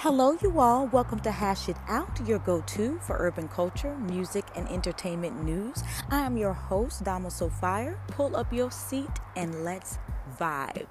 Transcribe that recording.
Hello, you all. Welcome to Hash It Out, your go to for urban culture, music, and entertainment news. I am your host, Damo Sofire. Pull up your seat and let's vibe.